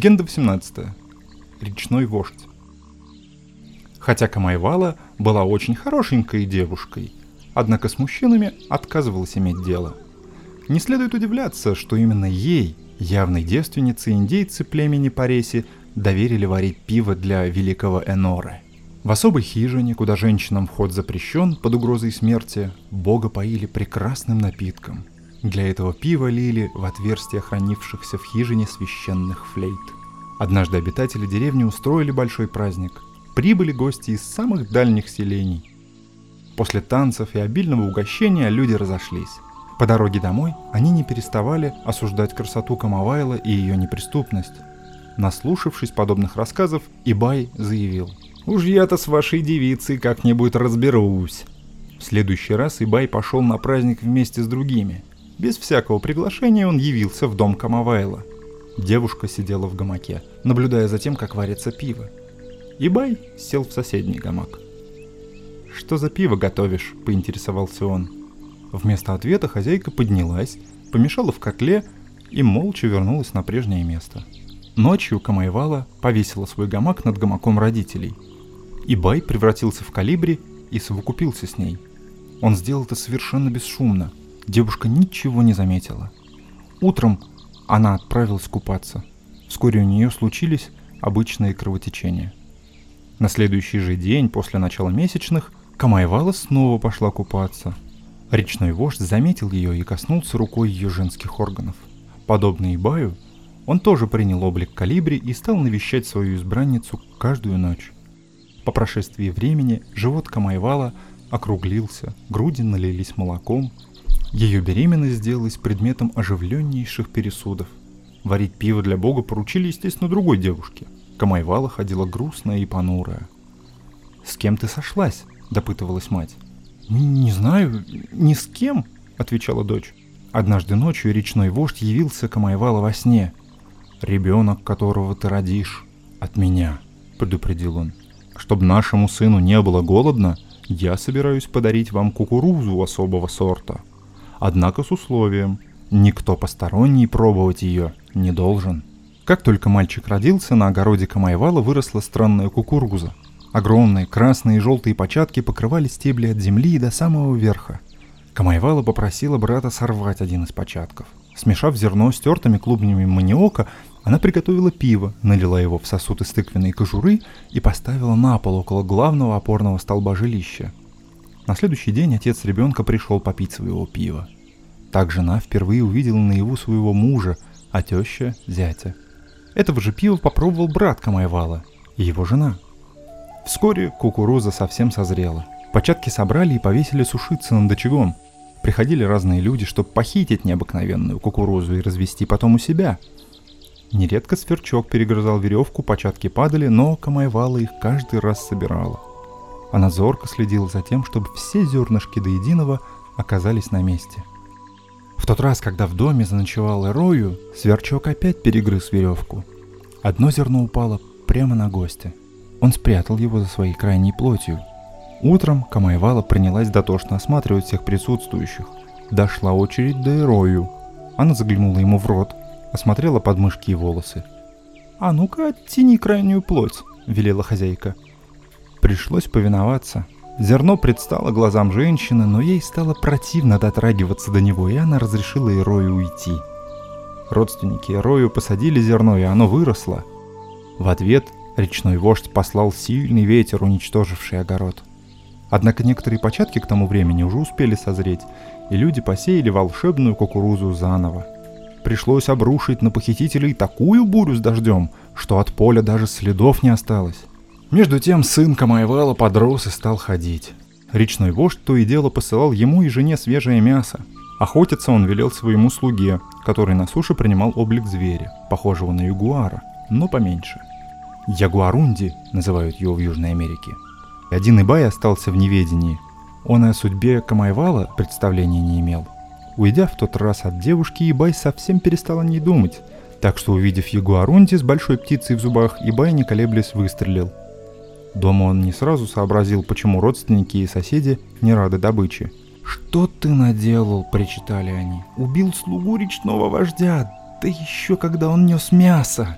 Легенда 18. Речной вождь. Хотя Камайвала была очень хорошенькой девушкой, однако с мужчинами отказывалась иметь дело. Не следует удивляться, что именно ей, явной девственнице, индейцы племени Пареси доверили варить пиво для великого Эноры. В особой хижине, куда женщинам вход запрещен под угрозой смерти, бога поили прекрасным напитком – для этого пиво лили в отверстия хранившихся в хижине священных флейт. Однажды обитатели деревни устроили большой праздник. Прибыли гости из самых дальних селений. После танцев и обильного угощения люди разошлись. По дороге домой они не переставали осуждать красоту Камавайла и ее неприступность. Наслушавшись подобных рассказов, Ибай заявил. «Уж я-то с вашей девицей как-нибудь разберусь». В следующий раз Ибай пошел на праздник вместе с другими – без всякого приглашения он явился в дом Камавайла. Девушка сидела в гамаке, наблюдая за тем, как варится пиво. Ибай сел в соседний гамак. «Что за пиво готовишь?» – поинтересовался он. Вместо ответа хозяйка поднялась, помешала в котле и молча вернулась на прежнее место. Ночью Камайвала повесила свой гамак над гамаком родителей. Ибай превратился в калибри и совокупился с ней. Он сделал это совершенно бесшумно – Девушка ничего не заметила. Утром она отправилась купаться. Вскоре у нее случились обычные кровотечения. На следующий же день после начала месячных Камайвала снова пошла купаться. Речной вождь заметил ее и коснулся рукой ее женских органов. Подобно Ибаю, он тоже принял облик калибри и стал навещать свою избранницу каждую ночь. По прошествии времени живот Камайвала округлился, груди налились молоком, ее беременность сделалась предметом оживленнейших пересудов. Варить пиво для бога поручили, естественно, другой девушке. Камайвала ходила грустная и понурая. «С кем ты сошлась?» – допытывалась мать. «Не знаю, ни с кем», – отвечала дочь. Однажды ночью речной вождь явился Камайвала во сне. «Ребенок, которого ты родишь, от меня», – предупредил он. «Чтобы нашему сыну не было голодно, я собираюсь подарить вам кукурузу особого сорта – однако с условием – никто посторонний пробовать ее не должен. Как только мальчик родился, на огороде Камайвала выросла странная кукуруза. Огромные красные и желтые початки покрывали стебли от земли до самого верха. Камайвала попросила брата сорвать один из початков. Смешав зерно с тертыми клубнями маниока, она приготовила пиво, налила его в сосуд из тыквенной кожуры и поставила на пол около главного опорного столба жилища. На следующий день отец ребенка пришел попить своего пива. Так жена впервые увидела наяву своего мужа, а теща – зятя. Этого же пива попробовал брат Камайвала и его жена. Вскоре кукуруза совсем созрела. Початки собрали и повесили сушиться над очагом. Приходили разные люди, чтобы похитить необыкновенную кукурузу и развести потом у себя. Нередко сверчок перегрызал веревку, початки падали, но Камайвала их каждый раз собирала. Она зорко следила за тем, чтобы все зернышки до единого оказались на месте. В тот раз, когда в доме заночевал Эрою, сверчок опять перегрыз веревку. Одно зерно упало прямо на гостя. Он спрятал его за своей крайней плотью. Утром Камайвала принялась дотошно осматривать всех присутствующих. Дошла очередь до Эрою. Она заглянула ему в рот, осмотрела подмышки и волосы. «А ну-ка, оттяни крайнюю плоть», — велела хозяйка. Пришлось повиноваться. Зерно предстало глазам женщины, но ей стало противно дотрагиваться до него, и она разрешила Ирою уйти. Родственники Ирою посадили зерно, и оно выросло. В ответ речной вождь послал сильный ветер, уничтоживший огород. Однако некоторые початки к тому времени уже успели созреть, и люди посеяли волшебную кукурузу заново. Пришлось обрушить на похитителей такую бурю с дождем, что от поля даже следов не осталось. Между тем сын Камайвала подрос и стал ходить. Речной вождь то и дело посылал ему и жене свежее мясо. Охотиться он велел своему слуге, который на суше принимал облик зверя, похожего на ягуара, но поменьше. Ягуарунди называют его в Южной Америке. Один Ибай остался в неведении. Он о судьбе Камайвала представления не имел. Уйдя в тот раз от девушки, Ибай совсем перестал о ней думать, так что, увидев Ягуарунди с большой птицей в зубах, Ибай, не колеблясь, выстрелил – Дома он не сразу сообразил, почему родственники и соседи не рады добыче. «Что ты наделал?» – причитали они. «Убил слугу речного вождя, да еще когда он нес мясо!»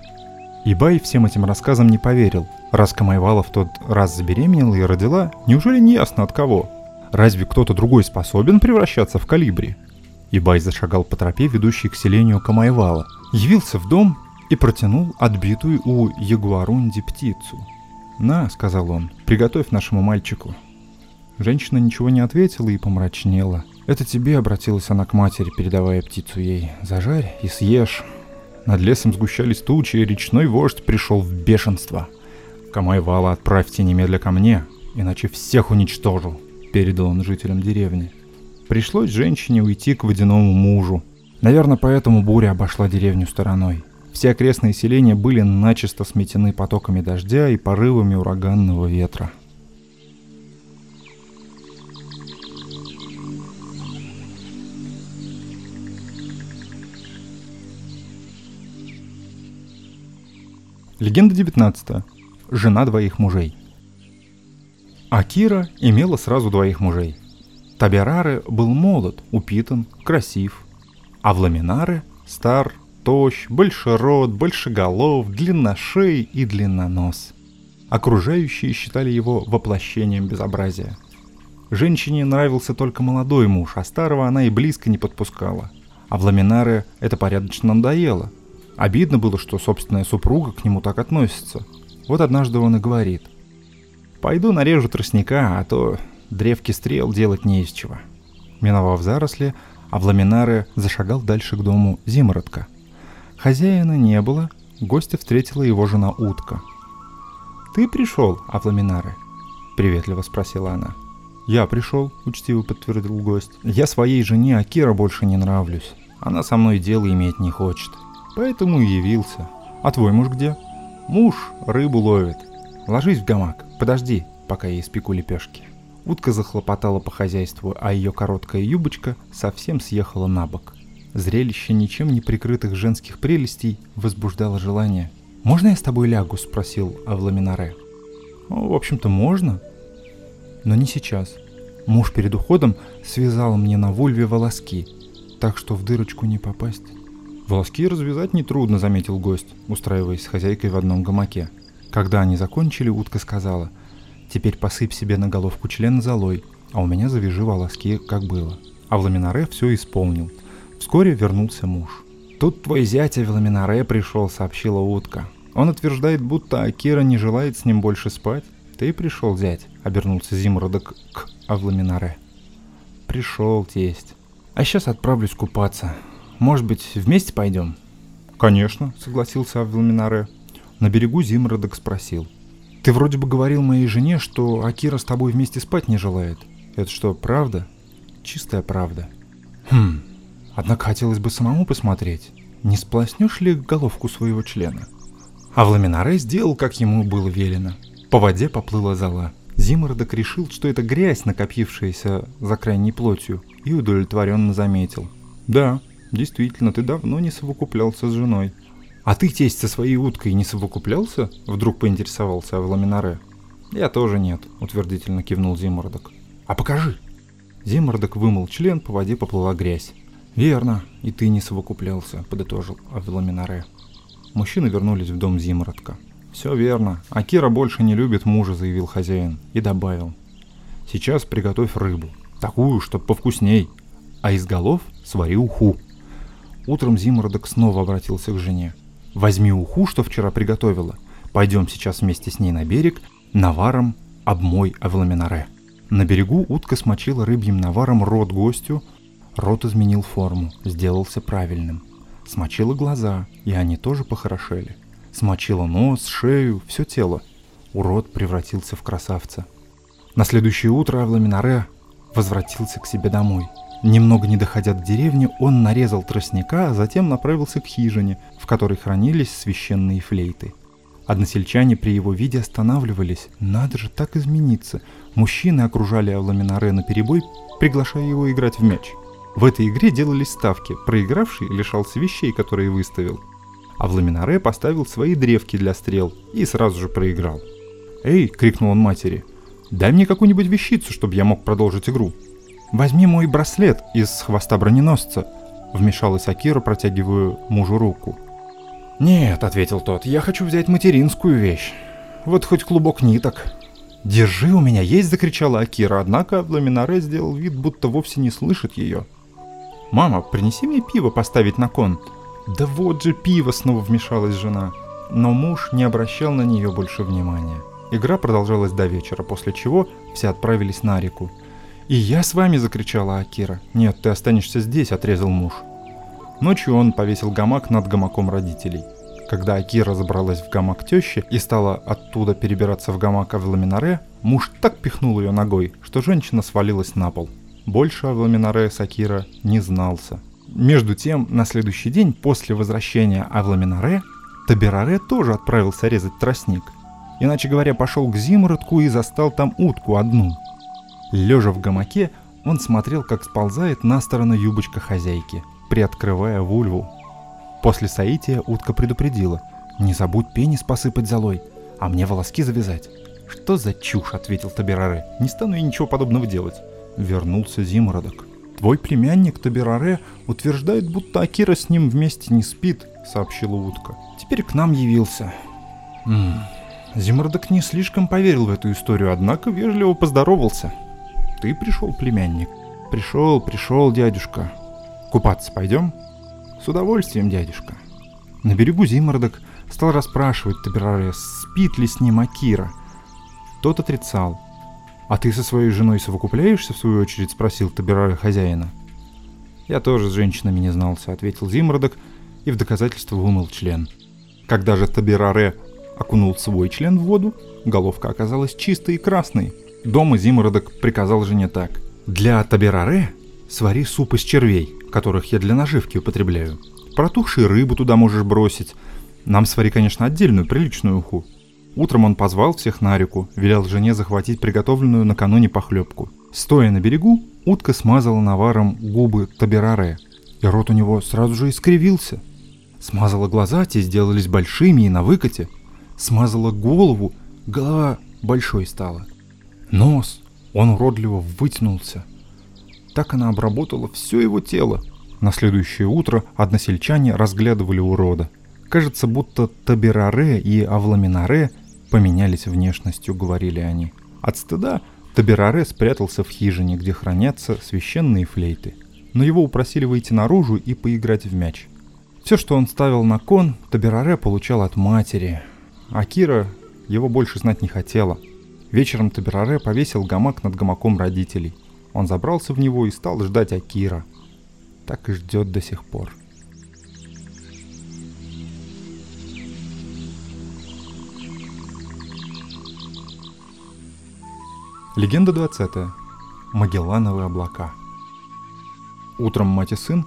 Ибай всем этим рассказам не поверил. Раз Камайвала в тот раз забеременела и родила, неужели не ясно от кого? Разве кто-то другой способен превращаться в калибри? Ибай зашагал по тропе, ведущей к селению Камайвала. Явился в дом и протянул отбитую у Ягуарунди птицу. «На», — сказал он, — «приготовь нашему мальчику». Женщина ничего не ответила и помрачнела. «Это тебе», — обратилась она к матери, передавая птицу ей. «Зажарь и съешь». Над лесом сгущались тучи, и речной вождь пришел в бешенство. «Камайвала отправьте немедля ко мне, иначе всех уничтожу», — передал он жителям деревни. Пришлось женщине уйти к водяному мужу. Наверное, поэтому буря обошла деревню стороной. Все окрестные селения были начисто сметены потоками дождя и порывами ураганного ветра. Легенда 19. Жена двоих мужей. Акира имела сразу двоих мужей. Табераре был молод, упитан, красив, а Вламинаре стар, тощ, большерот, большеголов, длинношей и длиннонос. Окружающие считали его воплощением безобразия. Женщине нравился только молодой муж, а старого она и близко не подпускала. А Вламинаре это порядочно надоело – Обидно было, что собственная супруга к нему так относится. Вот однажды он и говорит. «Пойду нарежу тростника, а то древки стрел делать не из чего». Миновав заросли, Авламинаре зашагал дальше к дому Зимородка. Хозяина не было, гостя встретила его жена Утка. «Ты пришел, Авламинаре?» — приветливо спросила она. «Я пришел», — учтиво подтвердил гость. «Я своей жене Акира больше не нравлюсь. Она со мной дело иметь не хочет. Поэтому и явился. А твой муж где? Муж рыбу ловит. Ложись в гамак, подожди, пока я испеку лепешки. Утка захлопотала по хозяйству, а ее короткая юбочка совсем съехала на бок. Зрелище ничем не прикрытых женских прелестей возбуждало желание. «Можно я с тобой лягу?» – спросил Авламинаре. «Ну, в общем-то, можно. Но не сейчас. Муж перед уходом связал мне на вульве волоски, так что в дырочку не попасть». «Волоски развязать нетрудно», — заметил гость, устраиваясь с хозяйкой в одном гамаке. Когда они закончили, утка сказала, «Теперь посыпь себе на головку член золой, а у меня завяжи волоски, как было». А Вламинаре все исполнил. Вскоре вернулся муж. «Тут твой зять Вламинаре пришел», — сообщила утка. «Он утверждает, будто Акира не желает с ним больше спать». «Ты пришел, зять», — обернулся Зимродок к Авламинаре. «Пришел, тесть. А сейчас отправлюсь купаться. Может быть, вместе пойдем?» «Конечно», — согласился Авилминаре. На берегу Зимродок спросил. «Ты вроде бы говорил моей жене, что Акира с тобой вместе спать не желает. Это что, правда?» «Чистая правда». «Хм, однако хотелось бы самому посмотреть, не сплоснешь ли головку своего члена?» А Вламинаре сделал, как ему было велено. По воде поплыла зола. Зимородок решил, что это грязь, накопившаяся за крайней плотью, и удовлетворенно заметил. «Да, Действительно, ты давно не совокуплялся с женой. А ты, тесть, со своей уткой не совокуплялся? Вдруг поинтересовался Авламинаре. Я тоже нет, утвердительно кивнул Зимордок. А покажи. Зимордок вымыл член, по воде поплыла грязь. «Верно, и ты не совокуплялся», — подытожил Авеламинаре. Мужчины вернулись в дом Зимородка. «Все верно. А Кира больше не любит мужа», — заявил хозяин. И добавил. «Сейчас приготовь рыбу. Такую, чтоб повкусней. А из голов свари уху». Утром Зимородок снова обратился к жене. «Возьми уху, что вчера приготовила. Пойдем сейчас вместе с ней на берег, наваром обмой Авламинаре». На берегу утка смочила рыбьим наваром рот гостю. Рот изменил форму, сделался правильным. Смочила глаза, и они тоже похорошели. Смочила нос, шею, все тело. Урод превратился в красавца. На следующее утро Авламинаре возвратился к себе домой – Немного не доходя до деревни, он нарезал тростника, а затем направился к хижине, в которой хранились священные флейты. Односельчане при его виде останавливались. Надо же так измениться. Мужчины окружали Авламинаре на перебой, приглашая его играть в мяч. В этой игре делались ставки. Проигравший лишался вещей, которые выставил. А Вламинаре поставил свои древки для стрел и сразу же проиграл. «Эй!» — крикнул он матери. «Дай мне какую-нибудь вещицу, чтобы я мог продолжить игру». «Возьми мой браслет из хвоста броненосца», — вмешалась Акира, протягивая мужу руку. «Нет», — ответил тот, — «я хочу взять материнскую вещь. Вот хоть клубок ниток». «Держи, у меня есть!» — закричала Акира, однако Ламинаре сделал вид, будто вовсе не слышит ее. «Мама, принеси мне пиво поставить на кон». «Да вот же пиво!» — снова вмешалась жена. Но муж не обращал на нее больше внимания. Игра продолжалась до вечера, после чего все отправились на реку. «И я с вами!» — закричала Акира. «Нет, ты останешься здесь!» — отрезал муж. Ночью он повесил гамак над гамаком родителей. Когда Акира забралась в гамак тещи и стала оттуда перебираться в гамак Авламинаре, муж так пихнул ее ногой, что женщина свалилась на пол. Больше Авламинаре с Акира не знался. Между тем, на следующий день после возвращения Авламинаре, Табираре тоже отправился резать тростник. Иначе говоря, пошел к Зимородку и застал там утку одну. Лежа в гамаке, он смотрел, как сползает на сторону юбочка хозяйки, приоткрывая вульву. После соития утка предупредила. «Не забудь пенис посыпать золой, а мне волоски завязать». «Что за чушь?» — ответил Табираре. «Не стану я ничего подобного делать». Вернулся Зимородок. «Твой племянник Табираре утверждает, будто Акира с ним вместе не спит», — сообщила утка. «Теперь к нам явился». М Зимородок не слишком поверил в эту историю, однако вежливо поздоровался. «Ты пришел, племянник?» «Пришел, пришел, дядюшка. Купаться пойдем?» «С удовольствием, дядюшка». На берегу Зимородок стал расспрашивать Табираре, спит ли с ним Акира. Тот отрицал. «А ты со своей женой совокупляешься?» — в свою очередь спросил Табираре хозяина. «Я тоже с женщинами не знался», — ответил Зимородок и в доказательство вымыл член. Когда же Табираре окунул свой член в воду, головка оказалась чистой и красной. Дома Зимородок приказал жене так. «Для Табираре свари суп из червей, которых я для наживки употребляю. Протухшую рыбу туда можешь бросить. Нам свари, конечно, отдельную, приличную уху. Утром он позвал всех на реку, велел жене захватить приготовленную накануне похлебку. Стоя на берегу, утка смазала наваром губы Табираре, и рот у него сразу же искривился. Смазала глаза, те сделались большими и на выкате. Смазала голову, голова большой стала. Нос, он уродливо вытянулся. Так она обработала все его тело. На следующее утро односельчане разглядывали урода. Кажется, будто Табираре и Авламинаре поменялись внешностью, говорили они. От стыда Табираре спрятался в хижине, где хранятся священные флейты. Но его упросили выйти наружу и поиграть в мяч. Все, что он ставил на кон, Табираре получал от матери. А Кира его больше знать не хотела. Вечером Табираре повесил гамак над гамаком родителей. Он забрался в него и стал ждать Акира. Так и ждет до сих пор. Легенда 20. Магеллановые облака. Утром мать и сын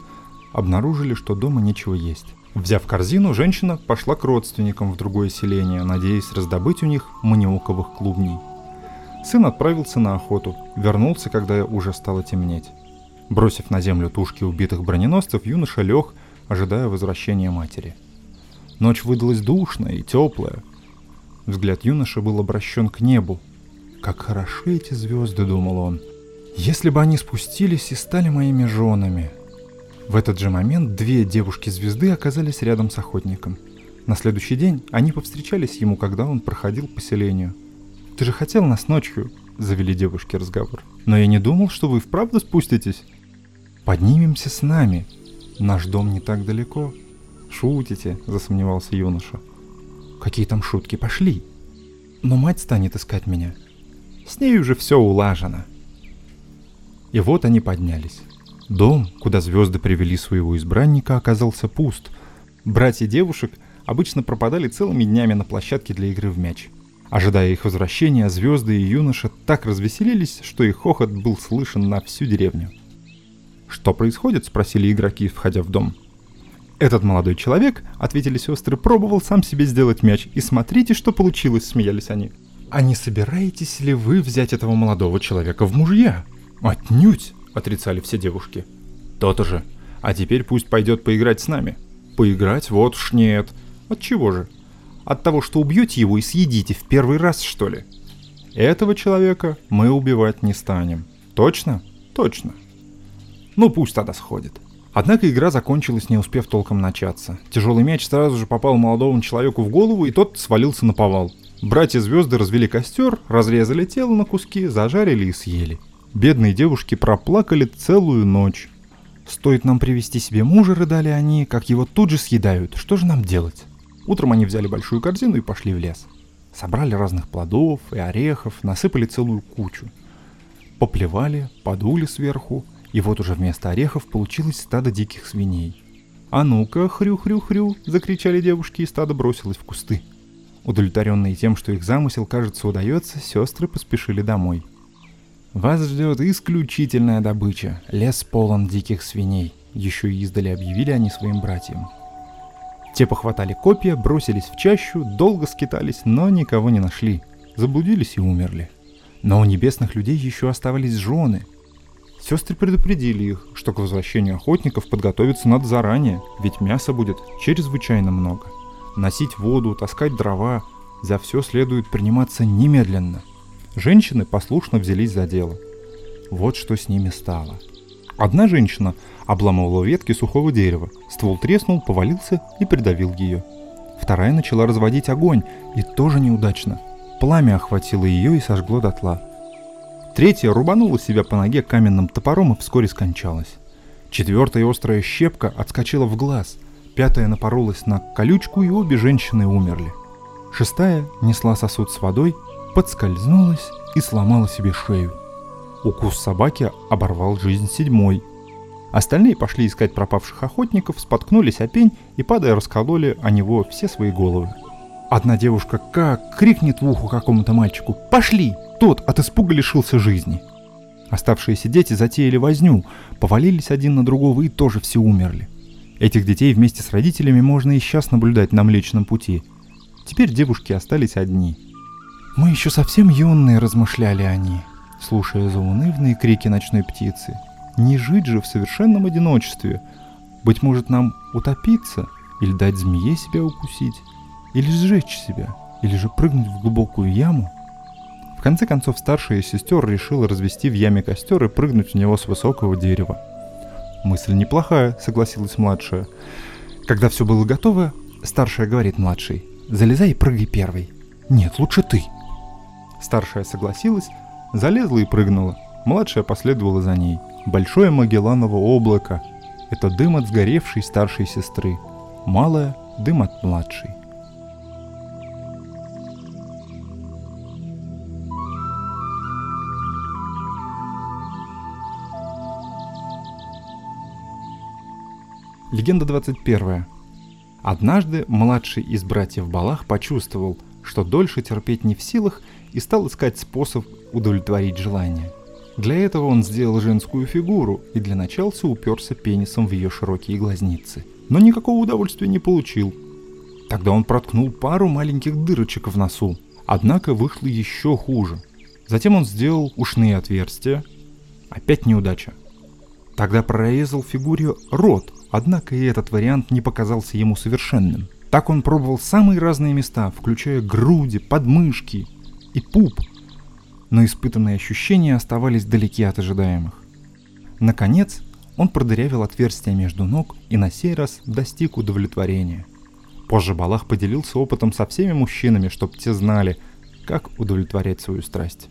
обнаружили, что дома нечего есть. Взяв корзину, женщина пошла к родственникам в другое селение, надеясь раздобыть у них маниоковых клубней – Сын отправился на охоту, вернулся, когда уже стало темнеть. Бросив на землю тушки убитых броненосцев, юноша лег, ожидая возвращения матери. Ночь выдалась душная и теплая. Взгляд юноши был обращен к небу. «Как хороши эти звезды», — думал он. «Если бы они спустились и стали моими женами». В этот же момент две девушки-звезды оказались рядом с охотником. На следующий день они повстречались ему, когда он проходил по селению — «Ты же хотел нас ночью», — завели девушки разговор. «Но я не думал, что вы вправду спуститесь». «Поднимемся с нами. Наш дом не так далеко». «Шутите», — засомневался юноша. «Какие там шутки? Пошли». «Но мать станет искать меня». «С ней уже все улажено». И вот они поднялись. Дом, куда звезды привели своего избранника, оказался пуст. Братья девушек обычно пропадали целыми днями на площадке для игры в мяч. Ожидая их возвращения, звезды и юноша так развеселились, что их хохот был слышен на всю деревню. «Что происходит?» – спросили игроки, входя в дом. «Этот молодой человек», – ответили сестры, – «пробовал сам себе сделать мяч, и смотрите, что получилось», – смеялись они. «А не собираетесь ли вы взять этого молодого человека в мужья?» «Отнюдь!» – отрицали все девушки. «То-то же. А теперь пусть пойдет поиграть с нами». «Поиграть? Вот уж нет. От чего же? От того, что убьете его и съедите в первый раз, что ли? Этого человека мы убивать не станем. Точно? Точно. Ну пусть тогда сходит. Однако игра закончилась, не успев толком начаться. Тяжелый мяч сразу же попал молодому человеку в голову, и тот свалился на повал. Братья Звезды развели костер, разрезали тело на куски, зажарили и съели. Бедные девушки проплакали целую ночь. «Стоит нам привести себе мужа», — рыдали они, — «как его тут же съедают. Что же нам делать?» Утром они взяли большую корзину и пошли в лес. Собрали разных плодов и орехов, насыпали целую кучу. Поплевали, подули сверху, и вот уже вместо орехов получилось стадо диких свиней. «А ну-ка, хрю-хрю-хрю!» — закричали девушки, и стадо бросилось в кусты. Удовлетворенные тем, что их замысел, кажется, удается, сестры поспешили домой. «Вас ждет исключительная добыча. Лес полон диких свиней», — еще и издали объявили они своим братьям. Те похватали копья, бросились в чащу, долго скитались, но никого не нашли. Заблудились и умерли. Но у небесных людей еще оставались жены. Сестры предупредили их, что к возвращению охотников подготовиться надо заранее, ведь мяса будет чрезвычайно много. Носить воду, таскать дрова, за все следует приниматься немедленно. Женщины послушно взялись за дело. Вот что с ними стало – Одна женщина обламывала ветки сухого дерева, ствол треснул, повалился и придавил ее. Вторая начала разводить огонь, и тоже неудачно. Пламя охватило ее и сожгло дотла. Третья рубанула себя по ноге каменным топором и вскоре скончалась. Четвертая острая щепка отскочила в глаз. Пятая напоролась на колючку, и обе женщины умерли. Шестая несла сосуд с водой, подскользнулась и сломала себе шею. Укус собаки оборвал жизнь седьмой. Остальные пошли искать пропавших охотников, споткнулись о пень и, падая, раскололи о него все свои головы. Одна девушка как крикнет в ухо какому-то мальчику «Пошли!» Тот от испуга лишился жизни. Оставшиеся дети затеяли возню, повалились один на другого и тоже все умерли. Этих детей вместе с родителями можно и сейчас наблюдать на Млечном пути. Теперь девушки остались одни. «Мы еще совсем юные», — размышляли они слушая заунывные крики ночной птицы. Не жить же в совершенном одиночестве. Быть может, нам утопиться, или дать змее себя укусить, или сжечь себя, или же прыгнуть в глубокую яму. В конце концов, старшая из сестер решила развести в яме костер и прыгнуть в него с высокого дерева. Мысль неплохая, согласилась младшая. Когда все было готово, старшая говорит младшей, залезай и прыгай первой. Нет, лучше ты. Старшая согласилась, Залезла и прыгнула. Младшая последовала за ней. Большое Магелланово облако. Это дым от сгоревшей старшей сестры. Малое – дым от младшей. Легенда 21. Однажды младший из братьев Балах почувствовал, что дольше терпеть не в силах и стал искать способ удовлетворить желание. Для этого он сделал женскую фигуру и для началца уперся пенисом в ее широкие глазницы. Но никакого удовольствия не получил. Тогда он проткнул пару маленьких дырочек в носу. Однако вышло еще хуже. Затем он сделал ушные отверстия. Опять неудача. Тогда прорезал фигуре рот, однако и этот вариант не показался ему совершенным. Так он пробовал самые разные места, включая груди, подмышки и пуп – но испытанные ощущения оставались далеки от ожидаемых. Наконец, он продырявил отверстие между ног и на сей раз достиг удовлетворения. Позже Балах поделился опытом со всеми мужчинами, чтобы те знали, как удовлетворять свою страсть.